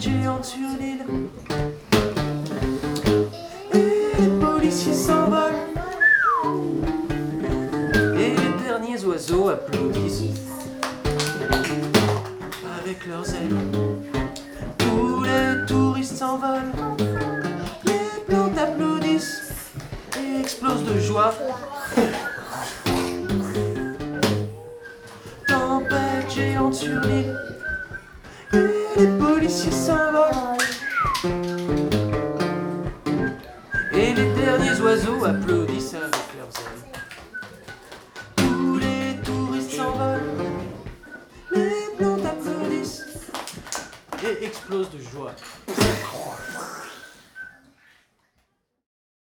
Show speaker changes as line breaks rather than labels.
géante sur l'île. Et les policiers s'envolent. Et les derniers oiseaux applaudissent avec leurs ailes. Tous les touristes s'envolent. Les plantes applaudissent et explosent de joie. Tempête géante sur l'île. Les policiers s'envolent. Et les derniers oiseaux applaudissent avec leurs ailes. Tous les touristes s'envolent. Les plantes applaudissent et explosent de joie.